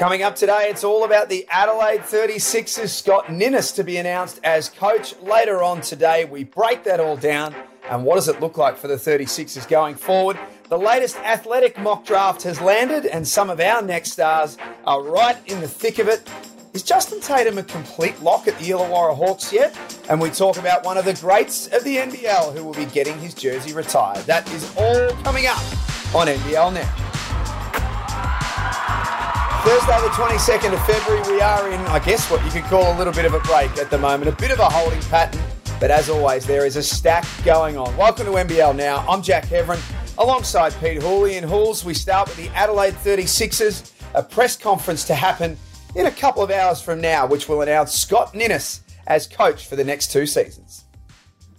Coming up today, it's all about the Adelaide 36ers. Scott Ninnis to be announced as coach later on today. We break that all down. And what does it look like for the 36ers going forward? The latest athletic mock draft has landed, and some of our next stars are right in the thick of it. Is Justin Tatum a complete lock at the Illawarra Hawks yet? And we talk about one of the greats of the NBL who will be getting his jersey retired. That is all coming up on NBL Now. Thursday, the 22nd of February, we are in, I guess, what you could call a little bit of a break at the moment, a bit of a holding pattern. But as always, there is a stack going on. Welcome to NBL Now. I'm Jack Heverin alongside Pete Hooley. And Hools, we start with the Adelaide 36ers, a press conference to happen in a couple of hours from now, which will announce Scott Ninnis as coach for the next two seasons.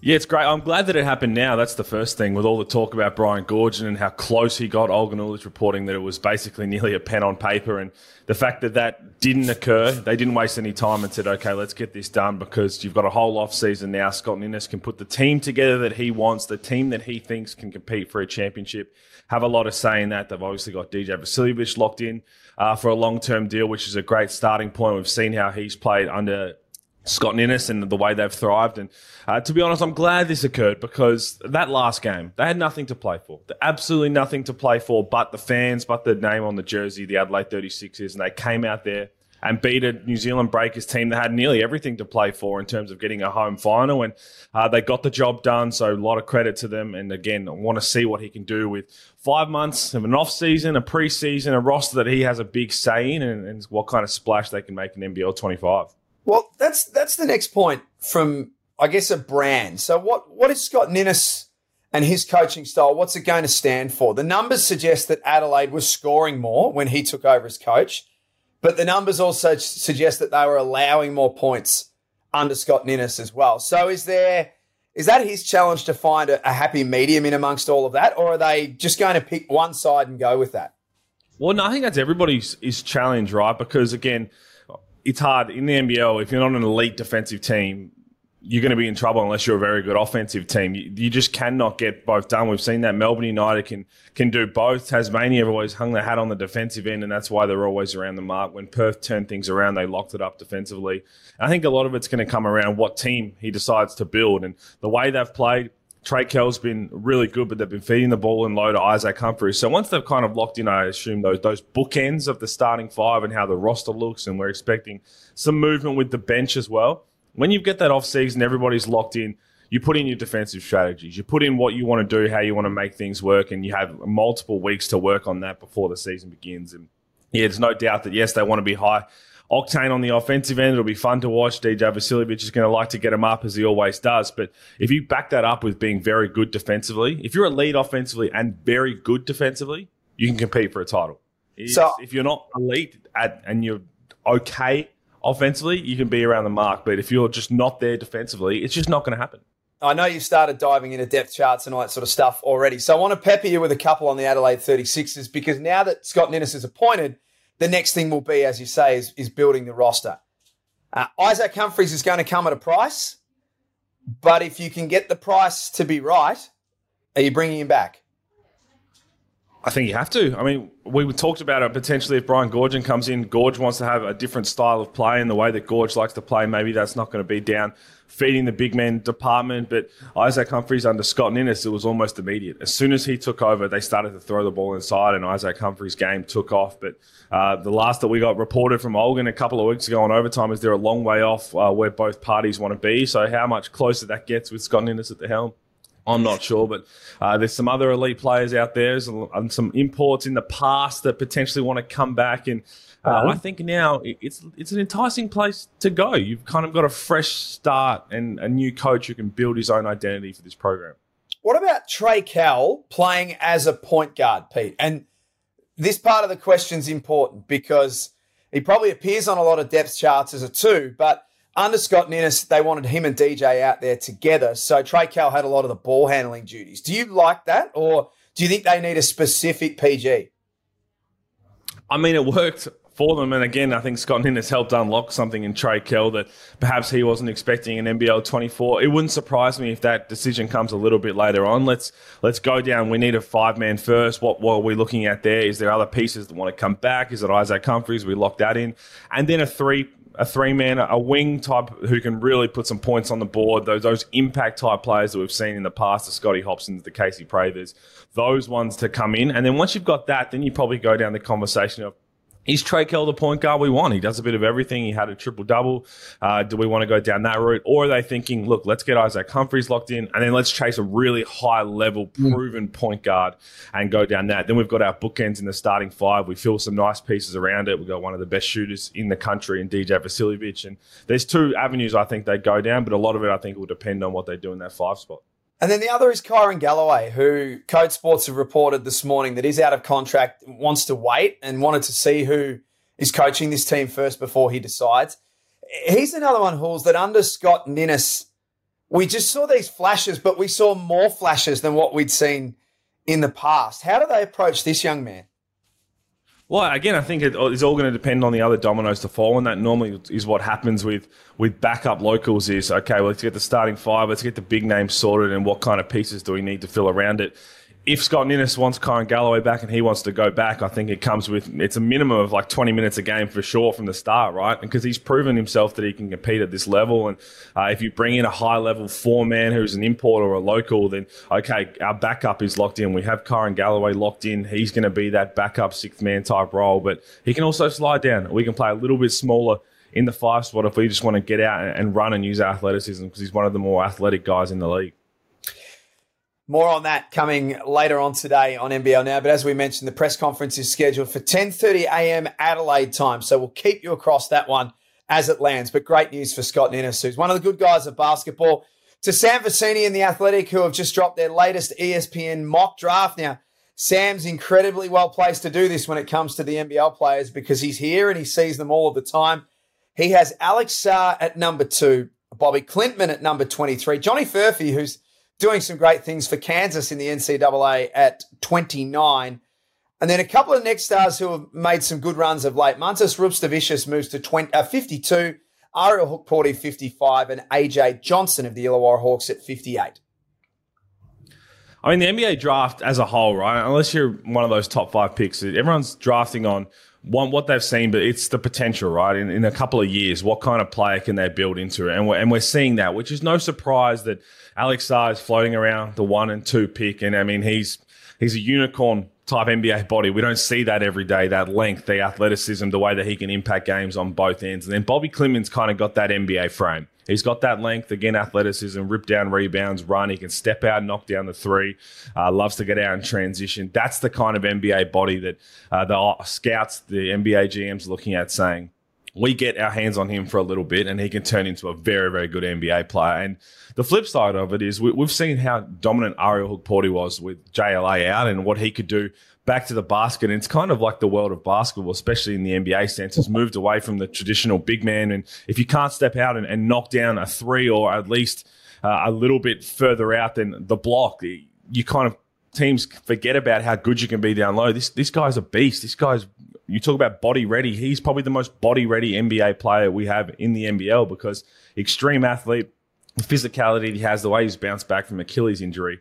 Yeah, it's great. I'm glad that it happened now. That's the first thing. With all the talk about Brian Goorjian and how close he got, Olgun Uluc reporting that it was basically nearly a pen on paper. And the fact that that didn't occur, they didn't waste any time and said, okay, let's get this done because you've got a whole off season now. Scott Ninnis can put the team together that he wants, the team that he thinks can compete for a championship. Have a lot of say in that. They've obviously got DJ Vasiljevic locked in uh, for a long term deal, which is a great starting point. We've seen how he's played under Scott Ninnis and the way they've thrived. And uh, to be honest, I'm glad this occurred because that last game, they had nothing to play for. Absolutely nothing to play for but the fans, but the name on the jersey, the Adelaide 36ers. And they came out there and beat a New Zealand Breakers team that had nearly everything to play for in terms of getting a home final. And uh, they got the job done. So a lot of credit to them. And again, I want to see what he can do with five months of an off season, a preseason, a roster that he has a big say in, and, and what kind of splash they can make in NBL 25. Well, that's that's the next point from I guess a brand. So what what is Scott Ninnis and his coaching style? What's it going to stand for? The numbers suggest that Adelaide was scoring more when he took over as coach, but the numbers also suggest that they were allowing more points under Scott Ninnis as well. So is there is that his challenge to find a, a happy medium in amongst all of that, or are they just going to pick one side and go with that? Well, no, I think that's everybody's is challenge, right? Because again it's hard in the NBL if you're not an elite defensive team. You're going to be in trouble unless you're a very good offensive team. You, you just cannot get both done. We've seen that Melbourne United can can do both. Tasmania have always hung their hat on the defensive end, and that's why they're always around the mark. When Perth turned things around, they locked it up defensively. I think a lot of it's going to come around what team he decides to build and the way they've played Trey Kell's been really good, but they've been feeding the ball in low to Isaac Humphries. So once they've kind of locked in, I assume those those bookends of the starting five and how the roster looks, and we're expecting some movement with the bench as well. When you get that off season, everybody's locked in. You put in your defensive strategies. You put in what you want to do, how you want to make things work, and you have multiple weeks to work on that before the season begins. And yeah, there's no doubt that yes, they want to be high octane on the offensive end. It'll be fun to watch. DJ Vasiljevic is going to like to get him up as he always does. But if you back that up with being very good defensively, if you're a lead offensively and very good defensively, you can compete for a title. So if you're not elite at, and you're okay offensively, you can be around the mark. But if you're just not there defensively, it's just not going to happen. I know you've started diving into depth charts and all that sort of stuff already. So I want to pepper you with a couple on the Adelaide 36ers because now that Scott Ninnis is appointed – the next thing will be, as you say, is, is building the roster. Uh, Isaac Humphries is going to come at a price, but if you can get the price to be right, are you bringing him back? I think you have to. I mean, we talked about it potentially if Brian Goorjian comes in. Goorj wants to have a different style of play in the way that Goorj likes to play. Maybe that's not going to be down feeding the big men department. But Isaac Humphries under Scott Ninnis, it was almost immediate. As soon as he took over, they started to throw the ball inside, and Isaac Humphries' game took off. But uh, the last that we got reported from Olgun a couple of weeks ago on overtime is they're a long way off uh, where both parties want to be. So how much closer that gets with Scott Ninnis at the helm? I'm not sure, but uh, there's some other elite players out there and some imports in the past that potentially want to come back. And uh. I think now it's it's an enticing place to go. You've kind of got a fresh start and a new coach who can build his own identity for this program. What about Trey Kell playing as a point guard, Pete? And this part of the question is important because he probably appears on a lot of depth charts as a two, but under Scott Ninnis, they wanted him and DJ out there together. So Trey Kell had a lot of the ball handling duties. Do you like that, or do you think they need a specific PG? I mean, it worked for them. And again, I think Scott Ninnis helped unlock something in Trey Kell that perhaps he wasn't expecting in NBL 24. It wouldn't surprise me if that decision comes a little bit later on. Let's let's go down. We need a five man first. What what are we looking at there? Is there other pieces that want to come back? Is it Isaac Humphries? We lock that in, and then a three a three man, a wing type who can really put some points on the board. Those those impact type players that we've seen in the past, the Scotty Hobsons, the Casey Prathers, those ones to come in. And then once you've got that, then you probably go down the conversation of is Trey Kell the point guard we want? He does a bit of everything. He had a triple double. Uh, do we want to go down that route? Or are they thinking, look, let's get Isaac Humphries locked in and then let's chase a really high level, mm. proven mm. point guard and go down that? Then we've got our bookends in the starting five. We fill some nice pieces around it. We've got one of the best shooters in the country in DJ Vasiljevic. And there's two avenues I think they go down, but a lot of it I think will depend on what they do in that five spot. And then the other is Kyrin Galloway, who Code Sports have reported this morning that he's out of contract, wants to wait and wanted to see who is coaching this team first before he decides. He's another one, Hools, that under Scott Ninnis, we just saw these flashes, but we saw more flashes than what we'd seen in the past. How do they approach this young man? Well, again, I think oh, it's all going to depend on the other dominoes to fall, and that normally is what happens with with backup locals. Is okay, well, let's get the starting five, let's get the big names sorted, and what kind of pieces do we need to fill around it? If Scott Ninnis wants Kyrin Galloway back and he wants to go back, I think it comes with it's a minimum of like 20 minutes a game for sure from the start, right? Because he's proven himself that he can compete at this level. And uh, if you bring in a high level four man who's an import or a local, then okay, our backup is locked in. We have Kyrin Galloway locked in. He's going to be that backup sixth man type role, but he can also slide down. We can play a little bit smaller in the five spot if we just want to get out and run and use athleticism because he's one of the more athletic guys in the league. More on that coming later on today on NBL Now. But as we mentioned, the press conference is scheduled for 10.30 a.m. Adelaide time. So we'll keep you across that one as it lands. But great news for Scott Ninnis, who's one of the good guys of basketball. To Sam Vecenie and The Athletic, who have just dropped their latest ESPN mock draft. Now, Sam's incredibly well placed to do this when it comes to the NBL players because he's here and he sees them all of the time. He has Alex Sarr at number two, Bobby Klintman at number 23, Johnny Furphy, who's – doing some great things for Kansas in the NCAA at 29. And then a couple of next stars who have made some good runs of late. Mantas Rubstavicius moves to 20, uh, 52, Ariel Hukporti 55, and AJ Johnson of the Illawarra Hawks at 58. I mean, the NBA draft as a whole, right? Unless you're one of those top five picks, everyone's drafting on one what they've seen, but it's the potential, right? In, in a couple of years, what kind of player can they build into it? And we're, and we're seeing that, which is no surprise that Alex Sarr is floating around the one and two pick, and I mean he's he's a unicorn type NBA body. We don't see that every day. That length, the athleticism, the way that he can impact games on both ends. And then Bobby Klintman's kind of got that NBA frame. He's got that length again, athleticism, rip down rebounds, run. He can step out, knock down the three. Uh, loves to get out and transition. That's the kind of NBA body that uh, the scouts, the NBA GMs, looking at saying we get our hands on him for a little bit and he can turn into a very, very good NBA player. And the flip side of it is we, have seen how dominant Ariel Hukporti was with JLA out and what he could do back to the basket. And it's kind of like the world of basketball, especially in the NBA sense, has moved away from the traditional big man. And if you can't step out and, and knock down a three or at least uh, a little bit further out than the block, you kind of teams forget about how good you can be down low. This this guy's a beast. This guy's you talk about body ready. He's probably the most body ready NBA player we have in the NBL because extreme athlete, the physicality he has, the way he's bounced back from Achilles injury,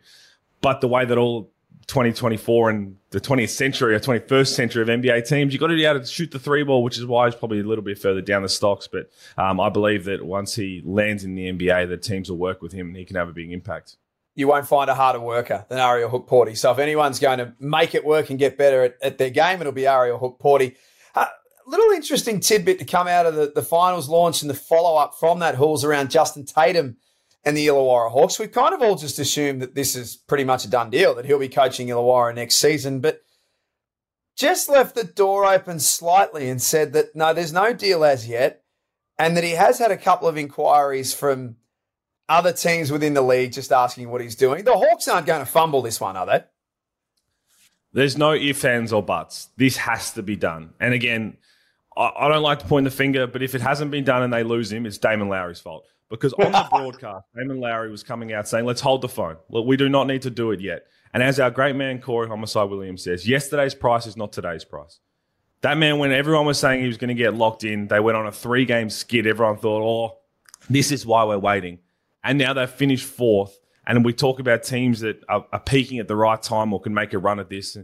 but the way that all 2024 and the 20th century or 21st century of NBA teams, you've got to be able to shoot the three ball, which is why he's probably a little bit further down the stocks. But um, I believe that once he lands in the NBA, the teams will work with him and he can have a big impact you won't find a harder worker than Ariel Hukporti. So if anyone's going to make it work and get better at, at their game, it'll be Ariel Hukporti. A uh, little interesting tidbit to come out of the, the finals launch and the follow up from that Hools around Justin Tatum and the Illawarra Hawks. We've kind of all just assumed that this is pretty much a done deal, that he'll be coaching Illawarra next season, but just left the door open slightly and said that no, there's no deal as yet, and that he has had a couple of inquiries from other teams within the league just asking what he's doing. The Hawks aren't going to fumble this one, are they? There's no ifs, ands, or buts. This has to be done. And again, I, I don't like to point the finger, but if it hasn't been done and they lose him, it's Damon Lowry's fault. Because on the broadcast, Damon Lowry was coming out saying, let's hold the phone. Look, we do not need to do it yet. And as our great man Corey Homicide Williams says, yesterday's price is not today's price. That man, when everyone was saying he was going to get locked in, they went on a three game skid. Everyone thought, oh, this is why we're waiting. And now they've finished fourth. And we talk about teams that are, are peaking at the right time or can make a run at this.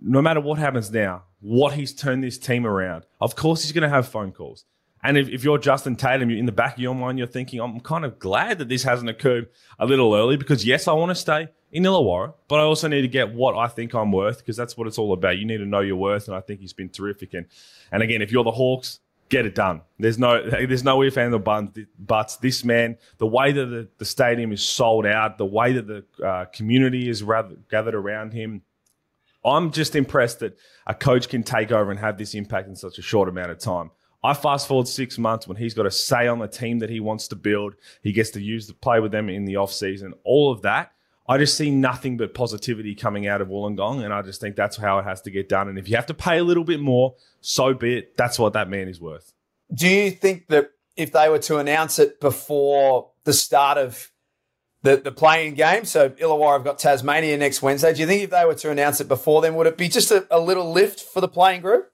No matter what happens now, what he's turned this team around, of course he's going to have phone calls. And if, if you're Justin Tatum, you're in the back of your mind, you're thinking, I'm kind of glad that this hasn't occurred a little early because, yes, I want to stay in Illawarra, but I also need to get what I think I'm worth because that's what it's all about. You need to know your worth, and I think he's been terrific. And, and again, if you're the Hawks, get it done. There's no, there's no if and the buts. This man, the way that the, the stadium is sold out, the way that the uh, community is rather, gathered around him, I'm just impressed that a coach can take over and have this impact in such a short amount of time. I fast forward six months when he's got a say on the team that he wants to build. He gets to use the play with them in the off season. All of that, I just see nothing but positivity coming out of Wollongong, and I just think that's how it has to get done. And if you have to pay a little bit more, so be it. That's what that man is worth. Do you think that if they were to announce it before the start of the, the playing game, so Illawarra have got Tasmania next Wednesday, do you think if they were to announce it before then, would it be just a, a little lift for the playing group?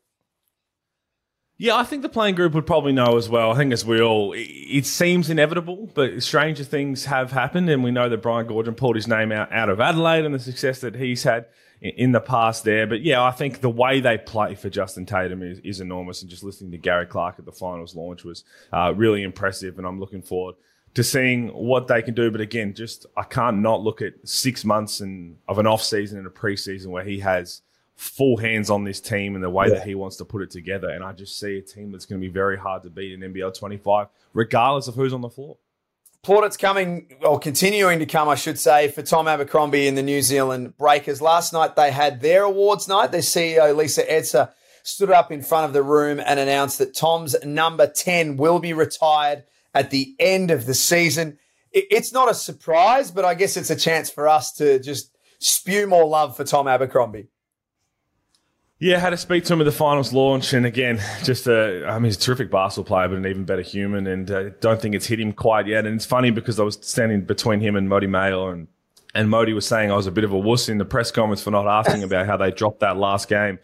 Yeah, I think the playing group would probably know as well. I think as we all, it seems inevitable, but stranger things have happened, and we know that Brian Goorjian pulled his name out, out of Adelaide and the success that he's had in the past there. But yeah, I think the way they play for Justin Tatum is, is enormous, and just listening to Gary Clark at the finals launch was uh, really impressive, and I'm looking forward to seeing what they can do. But again, just I can't not look at six months and of an off season and a preseason where he has – full hands on this team and the way yeah. that he wants to put it together. And I just see a team that's going to be very hard to beat in NBL 25, regardless of who's on the floor. Plaudits coming, or continuing to come, I should say, for Tom Abercrombie and the New Zealand Breakers. Last night they had their awards night. Their CEO, Lisa Edser, stood up in front of the room and announced that Tom's number 10 will be retired at the end of the season. It's not a surprise, but I guess it's a chance for us to just spew more love for Tom Abercrombie. Yeah, had to speak to him at the finals launch, and again, just a, I mean, he's a terrific basketball player, but an even better human, and uh, don't think it's hit him quite yet. And it's funny because I was standing between him and Mody Maor, and and Mody was saying I was a bit of a wuss in the press conference for not asking about how they dropped that last game.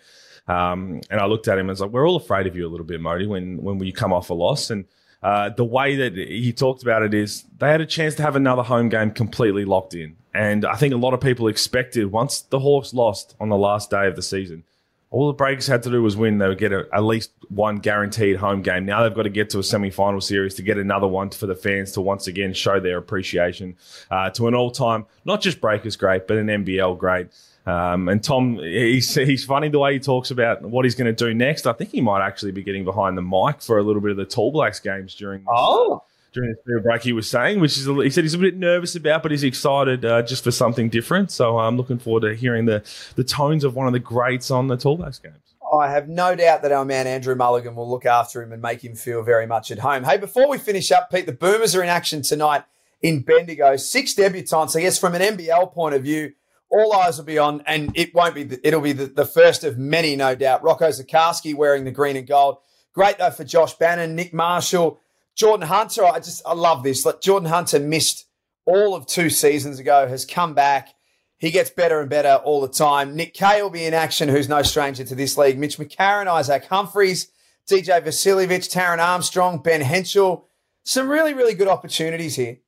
Um, and I looked at him and was like, "We're all afraid of you a little bit, Mody, when when you come off a loss." And uh, the way that he talked about it is they had a chance to have another home game completely locked in, and I think a lot of people expected once the Hawks lost on the last day of the season all the Breakers had to do was win. They would get a, at least one guaranteed home game. Now they've got to get to a semi-final series to get another one for the fans to once again show their appreciation uh, to an all-time, not just Breakers great, but an NBL great. Um, and Tom, he's, he's funny the way he talks about what he's going to do next. I think he might actually be getting behind the mic for a little bit of the Tall Blacks games during. This, oh during the break he was saying, which is he said he's a bit nervous about, but he's excited uh, just for something different. So I'm looking forward to hearing the the tones of one of the greats on the Tall Blacks games. I have no doubt that our man Andrew Mulligan will look after him and make him feel very much at home. Hey, before we finish up, Pete, the Boomers are in action tonight in Bendigo. Six debutants, I guess, from an NBL point of view. All eyes will be on, and it won't be. The, it'll be the, the first of many, no doubt. Rocco Zikarsky wearing the green and gold. Great though for Josh Bannan, Nick Marshall, Jordan Hunter, I just I love this. Like Jordan Hunter missed all of two seasons ago, has come back. He gets better and better all the time. Nick Kay will be in action, who's no stranger to this league. Mitch McCarron, Isaac Humphries, DJ Vasiljevic, Taran Armstrong, Ben Henshall. Some really, really good opportunities here.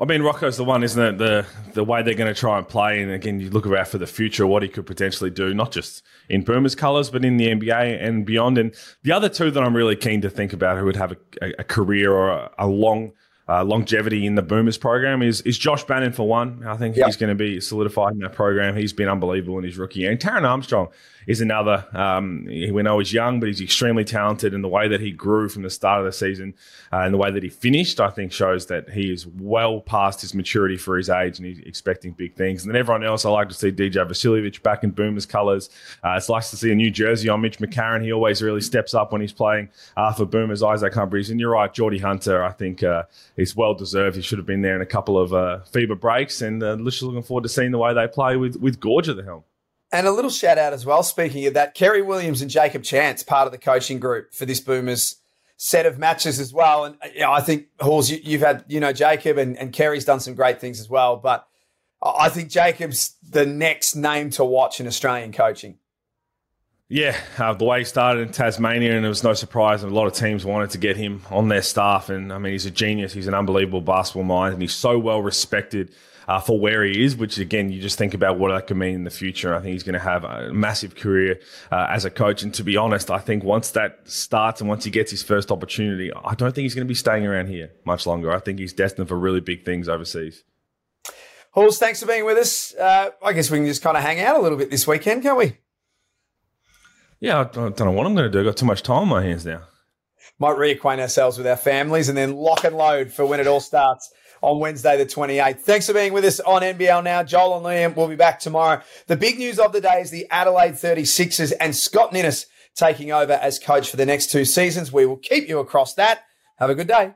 I mean, Rocco's the one, isn't it? The the way they're going to try and play, and again, you look around for the future, what he could potentially do, not just in Boomers colours, but in the NBA and beyond. And the other two that I'm really keen to think about, who would have a, a career or a, a long uh, longevity in the Boomers program is is Josh Bannan for one. I think yep. he's going to be solidified in that program. He's been unbelievable in his rookie year. And Taran Armstrong is another. Um, we know he's young, but he's extremely talented. And the way that he grew from the start of the season uh, and the way that he finished, I think, shows that he is well past his maturity for his age and he's expecting big things. And then everyone else, I like to see DJ Vasiljevic back in Boomers colours. Uh, it's nice to see a new jersey on Mitch McCarron. He always really steps up when he's playing uh, for Boomers. Isaac Humphries, and you're right, Geordie Hunter. I think uh, he's well deserved. He should have been there in a couple of uh, FIBA breaks, and uh, looking forward to seeing the way they play with with Goorj at the helm. And a little shout out as well, speaking of that, Kerry Williams and Jacob Chance, part of the coaching group for this Boomers set of matches as well. And you know, I think, Hools, you, have had, you know, Jacob and, and Kerry's done some great things as well. But I think Jacob's the next name to watch in Australian coaching. Yeah, uh, the way he started in Tasmania, and it was no surprise. A lot of teams wanted to get him on their staff, and I mean, he's a genius. He's an unbelievable basketball mind, and he's so well respected uh, for where he is. Which again, you just think about what that could mean in the future. I think he's going to have a massive career uh, as a coach. And to be honest, I think once that starts and once he gets his first opportunity, I don't think he's going to be staying around here much longer. I think he's destined for really big things overseas. Hools, thanks for being with us. Uh, I guess we can just kind of hang out a little bit this weekend, can't we? Yeah, I don't know what I'm going to do. I've got too much time on my hands now. Might reacquaint ourselves with our families and then lock and load for when it all starts on Wednesday, the 28th. Thanks for being with us on NBL Now. Joel and Liam will be back tomorrow. The big news of the day is the Adelaide 36ers and Scott Ninnis taking over as coach for the next two seasons. We will keep you across that. Have a good day.